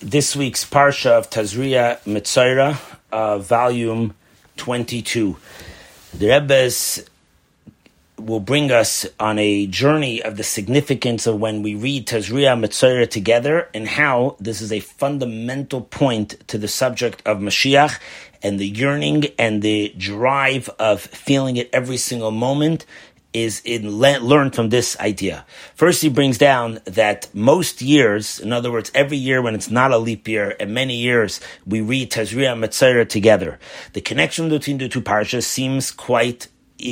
this week's Parsha of Tazria Mitzaira, uh, volume 22. The Rebbe's will bring us on a journey of the significance of when we read Tazria Mitzaira together and how this is a fundamental point to the subject of Mashiach and the yearning and the drive of feeling it every single moment is in learned from this idea. First, he brings down that most years, in other words, every year when it's not a leap year, and many years we read Tazria and Metzora together. The connection between the two parshas seems quite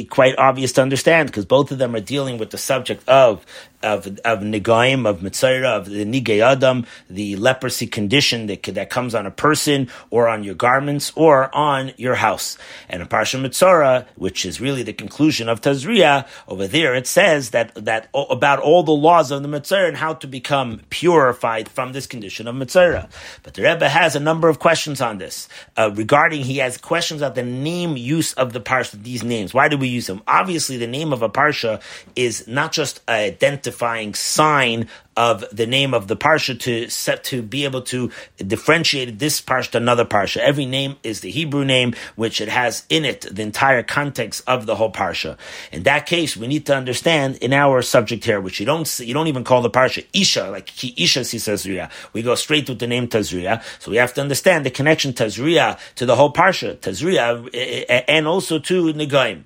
quite obvious to understand because both of them are dealing with the subject of of of negaim of mitzayra of the nigay adam, the leprosy condition that that comes on a person or on your garments or on your house. And in Parsha Mitzora, which is really the conclusion of Tazria, over there it says that that about all the laws of the mitzayra and how to become purified from this condition of mitzayra. But the Rebbe has a number of questions on this uh, regarding. He has questions of the name use of the parsha. These names. Why do we use them? Obviously, the name of a parsha is not just identified identifying sign of the name of the parsha to set to be able to differentiate this parsha to another parsha. Every name is the Hebrew name, which it has in it the entire context of the whole parsha. In that case, we need to understand in our subject here, which you don't see, you don't even call the parsha Isha, like Ki Isha Sisazriya. We go straight with the name Tazriya. So we have to understand the connection Tazriya to the whole parsha, Tazriya, eh, eh, and also to Negaim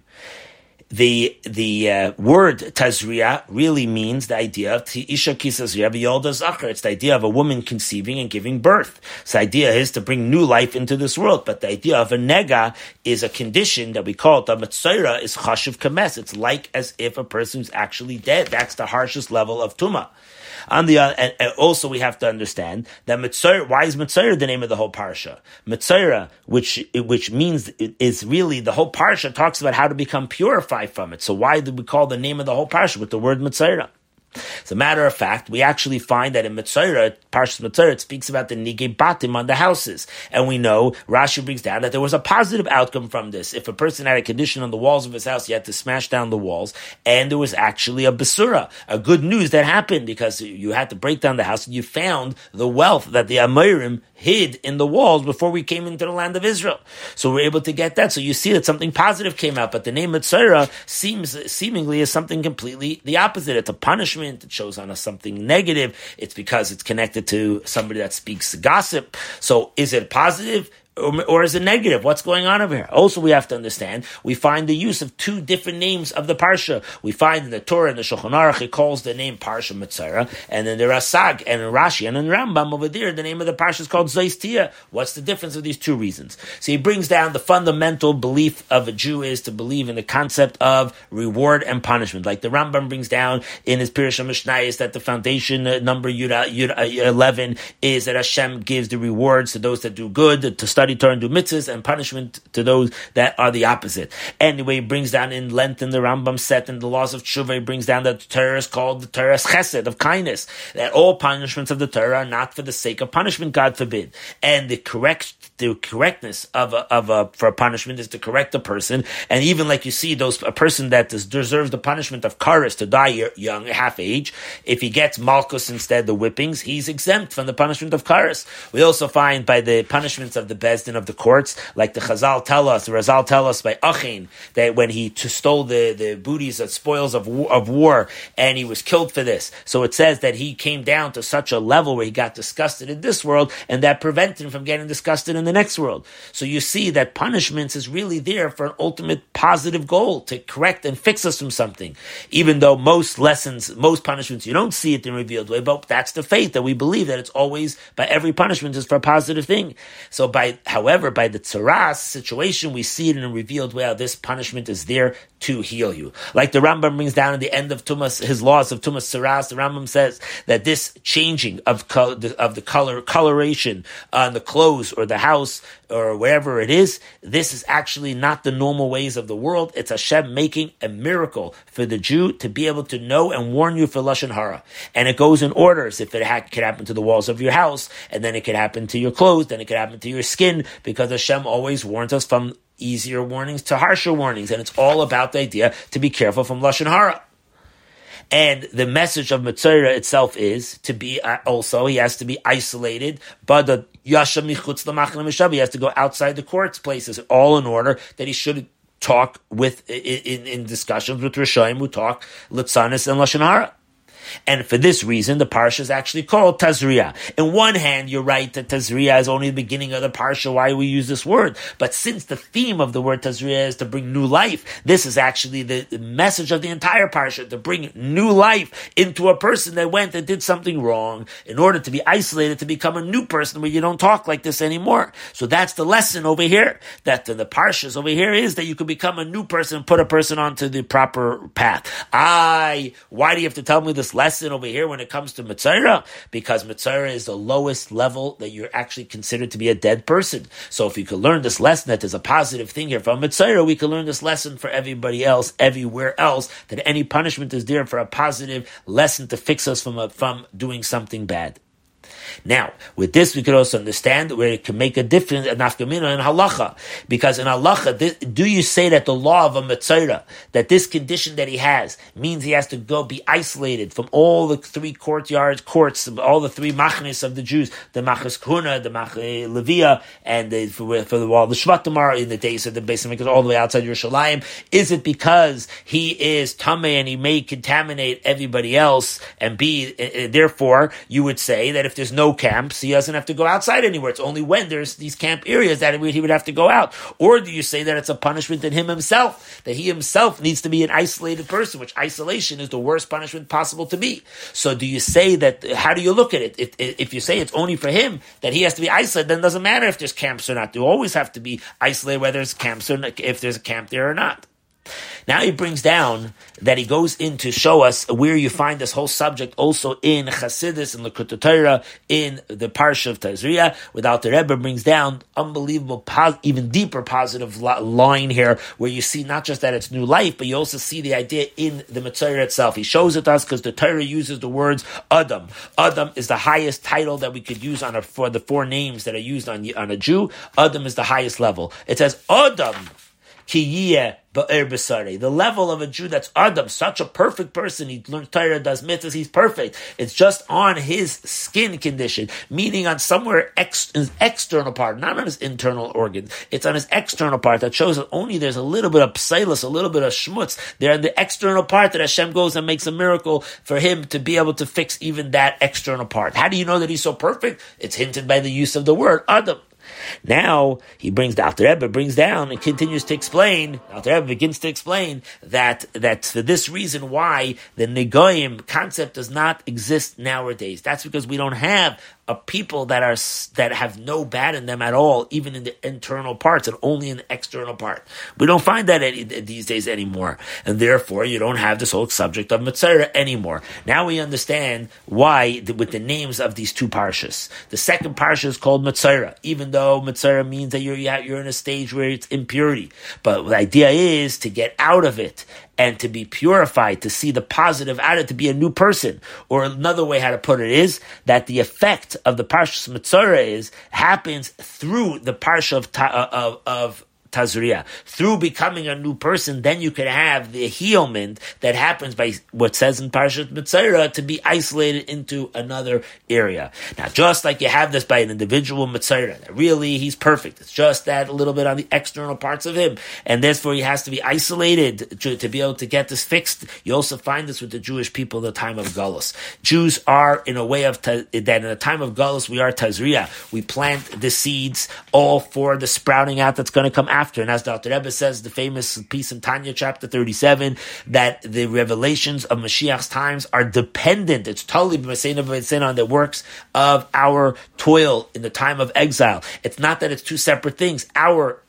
the the uh, word tazriya really means the idea of isha kisazriya v'yolda zachar. It's the idea of a woman conceiving and giving birth. So the idea is to bring new life into this world. But the idea of a nega is a condition that we call the mitzayra is chashiv kames. It's like as if a person's actually dead. That's the harshest level of tuma. On the uh, and, and also we have to understand that Mitzayra, why is Mitzayra the name of the whole parsha? Mitzayra, which which means is really the whole parsha talks about how to become purified from it. So why do we call the name of the whole parsha with the word Mitzayra? As a matter of fact, we actually find that in Mitzayra, Parshas Mitzayra, it speaks about the Nige Batim on the houses. And we know, Rashi brings down that there was a positive outcome from this. If a person had a condition on the walls of his house, he had to smash down the walls. And there was actually a Basura, a good news that happened because you had to break down the house and you found the wealth that the Amirim hid in the walls before we came into the land of Israel. So we're able to get that. So you see that something positive came out, but the name Mitzayra seems, seemingly is something completely the opposite. It's a punishment It shows on us something negative. It's because it's connected to somebody that speaks gossip. So is it positive? Or, is it negative? What's going on over here? Also, we have to understand, we find the use of two different names of the Parsha. We find in the Torah and the Shulchan Aruch, it calls the name Parsha Mitzara, and then the Rasag and in Rashi and in Rambam over there, the name of the Parsha is called Zaistia. What's the difference of these two reasons? So he brings down the fundamental belief of a Jew is to believe in the concept of reward and punishment. Like the Rambam brings down in his Pirush Mishnayis that the foundation uh, number Yud, uh, 11 is that Hashem gives the rewards to those that do good, to study study Torah do mitzvahs, and punishment to those that are the opposite. Anyway, he brings down in length in the Rambam set and the laws of Tshuva, he brings down that the Torah is called the Torah chesed, of kindness, that all punishments of the Torah are not for the sake of punishment, God forbid. And the correct the correctness of a, of a for a punishment is to correct a person, and even like you see those a person that deserves the punishment of karis to die young, half age, if he gets malkus instead the whippings, he's exempt from the punishment of karis. We also find by the punishments of the best of the courts, like the Chazal tell us, the Razal tell us by Achan, that when he stole the, the booties, the spoils of, of war, and he was killed for this. So it says that he came down to such a level where he got disgusted in this world, and that prevented him from getting disgusted in the next world. So you see that punishments is really there for an ultimate positive goal, to correct and fix us from something. Even though most lessons, most punishments, you don't see it in revealed way, but that's the faith that we believe that it's always, by every punishment is for a positive thing. So by However, by the tzaras situation, we see it in a revealed way how this punishment is there to heal you. Like the Rambam brings down at the end of Tumas, his laws of Tumas tzaras, the Rambam says that this changing of, of the color, coloration on the clothes or the house or wherever it is, this is actually not the normal ways of the world. It's Hashem making a miracle for the Jew to be able to know and warn you for Lashon Hara. And it goes in orders. If it ha- could happen to the walls of your house, and then it could happen to your clothes, then it could happen to your skin, because Hashem always warns us from easier warnings to harsher warnings, and it's all about the idea to be careful from lashon hara. And the message of Metzora itself is to be uh, also, he has to be isolated, but the Yasha Michutz He has to go outside the courts places, all in order that he should talk with in, in discussions with Rishonim who talk Litzanis and Lashon Hara. And for this reason, the parsha is actually called Tazria. In one hand, you're right that Tazria is only the beginning of the parsha. Why we use this word? But since the theme of the word Tazria is to bring new life, this is actually the, message of the entire parsha to bring new life into a person that went and did something wrong in order to be isolated to become a new person where you don't talk like this anymore. So that's the lesson over here. That the, the parshas over here is that you can become a new person and put a person onto the proper path. I, why do you have to tell me this lesson over here when it comes to Metzora, because Metzora is the lowest level that you're actually considered to be a dead person. So if you could learn this lesson that there's a positive thing here from Metzora, we can learn this lesson for everybody else, everywhere else, that any punishment is there for a positive lesson to fix us from, a, from doing something bad. Now, with this, we could also understand where it can make a difference in nafkamina and halacha. Because in halacha, this, do you say that the law of a metzora, that this condition that he has, means he has to go be isolated from all the three courtyards, courts, all the three machnes of the Jews, the machas kuna, the mach levia, and the, for, for the wall, the shvatim are in the days of the base of all the way outside Yerushalayim? Is it because he is tameh and he may contaminate everybody else and be, uh, therefore, you would say that if there's no camps, he doesn't have to go outside anywhere. It's only when there's these camp areas that he would have to go out. Or do you say that it's a punishment in him himself, that he himself needs to be an isolated person, which isolation is the worst punishment possible to be. So do you say that, how do you look at it? If, if you say it's only for him, that he has to be isolated, then it doesn't matter if there's camps or not. You always have to be isolated whether it's camps or not, if there's a camp there or not. Now he brings down that he goes in to show us where you find this whole subject also in Chassidus and Likutei Torah in the Parsha of Tazria. Without the Rebbe brings down unbelievable, even deeper positive line here, where you see not just that it's new life, but you also see the idea in the Metzora itself. He shows it to us because the Torah uses the words Adam. Adam is the highest title that we could use on a, for the four names that are used on on a Jew. Adam is the highest level. It says Adam the level of a Jew that's Adam, such a perfect person, he learns Torah, does mitzvahs, he's perfect. It's just on his skin condition, meaning on somewhere ex, his external part, not on his internal organs. It's on his external part that shows that only there's a little bit of psilus, a little bit of schmutz there in the external part that Hashem goes and makes a miracle for him to be able to fix even that external part. How do you know that he's so perfect? It's hinted by the use of the word Adam. Now he brings the Alter Rebbe brings down and continues to explain. Alter Rebbe begins to explain that that for this reason why the Negoim concept does not exist nowadays. That's because we don't have of people that are that have no bad in them at all, even in the internal parts, and only in the external part. We don't find that any, these days anymore, and therefore you don't have this whole subject of metzora anymore. Now we understand why the, with the names of these two parshas. The second parsha is called metzora, even though metzora means that you're you're in a stage where it's impurity, but the idea is to get out of it and to be purified, to see the positive out of it, to be a new person. Or another way how to put it is that the effect of the Parshas Mitzorah is happens through the Parsha of, uh, of, of Tazria. Through becoming a new person, then you can have the healment that happens by what says in Parashat Metzora to be isolated into another area. Now, just like you have this by an individual Metzora, that really he's perfect. It's just that a little bit on the external parts of him. And therefore he has to be isolated to, to be able to get this fixed. You also find this with the Jewish people in the time of Gullus. Jews are in a way of, ta- that in the time of Gullus, we are Tazria. We plant the seeds all for the sprouting out that's going to come after. And as the Alter Rebbe says, the famous piece in Tanya chapter 37, that the revelations of Mashiach's times are dependent. It's totally on the works of our toil in the time of exile. It's not that it's two separate things. Our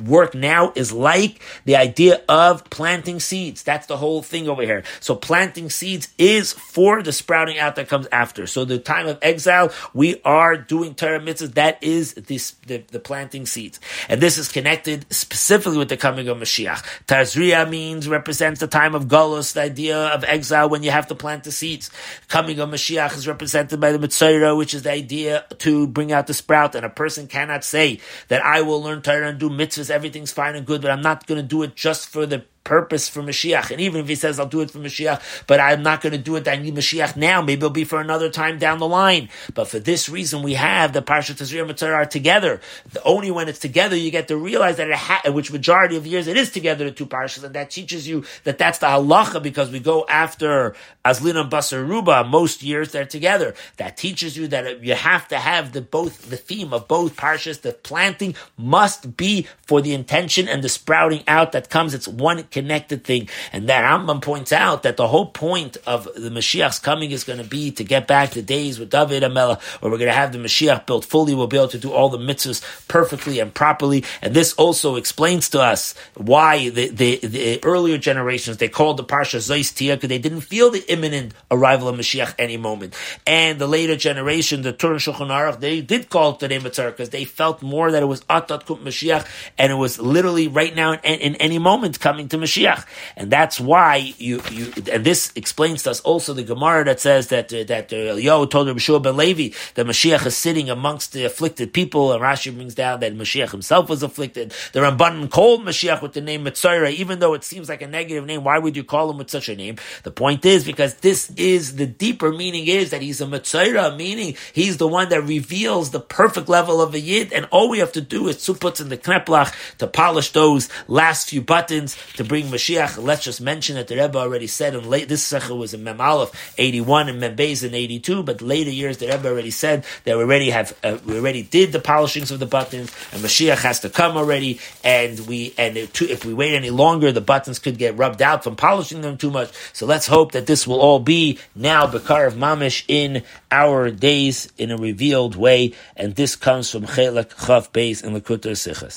work now is like the idea of planting seeds. That's the whole thing over here. So planting seeds is for the sprouting out that comes after. So the time of exile, we are doing Torah mitzvahs. That is this, the, the planting seeds. And this is connected specifically with the coming of Mashiach. Tazria means, represents the time of Golos, the idea of exile when you have to plant the seeds. Coming of Mashiach is represented by the Metzora, which is the idea to bring out the sprout. And a person cannot say that I will learn Torah and do mitzvahs everything's fine and good, but I'm not going to do it just for the purpose for Mashiach. And even if he says, I'll do it for Mashiach, but I'm not going to do it, I need Mashiach now. Maybe it'll be for another time down the line. But for this reason, we have the Parsha Metzora are together. The, only when it's together, you get to realize that it ha- which majority of years it is together, the two Parshas, and that teaches you that that's the halacha because we go after Azlina and Basar Ruba, most years they're together. That teaches you that you have to have the both, the theme of both Parshas, the planting must be for the intention and the sprouting out that comes. It's one connected thing. And that Rambam points out that the whole point of the Mashiach's coming is going to be to get back the days with David Amela, where we're going to have the Mashiach built fully. We'll be able to do all the mitzvahs perfectly and properly. And this also explains to us why the, the, the earlier generations, they called the Parsha Zeis because they didn't feel the imminent arrival of Mashiach any moment. And the later generation, the Tur and Shulchan Aruch, they did call it the name of because they felt more that it was Atat Mashiach, and it was literally right now in, in, any moment coming to Mashiach. And that's why you, you, and this explains to us also the Gemara that says that, uh, that uh, Yo told Rabbi ben Levi that Mashiach is sitting amongst the afflicted people, and Rashi brings down that Mashiach himself was afflicted. The Ramban called Mashiach with the name Mitzorah, even though it seems like a negative name. Why would you call him with such a name? The point is because this is the deeper meaning is that he's a Mitzorah, meaning he's the one that reveals the perfect level of a Yid, and all we have to do is tzuputs in the kneplach to polish those last few buttons to bring Mashiach. Let's just mention that the Rebbe already said in late, this Secha was in Mem Aleph 81 and Mem Beis in 82, but later years the Rebbe already said that we already have, uh, we already did the polishings of the buttons, and Mashiach has to come already, and we, and if we wait any longer, the buttons could get rubbed out from polishing them too much. So let's hope that this will all be now Bekar of Mamish in our days in a revealed way, and this comes from Chelek Chof Beis in the Kutar Sichas.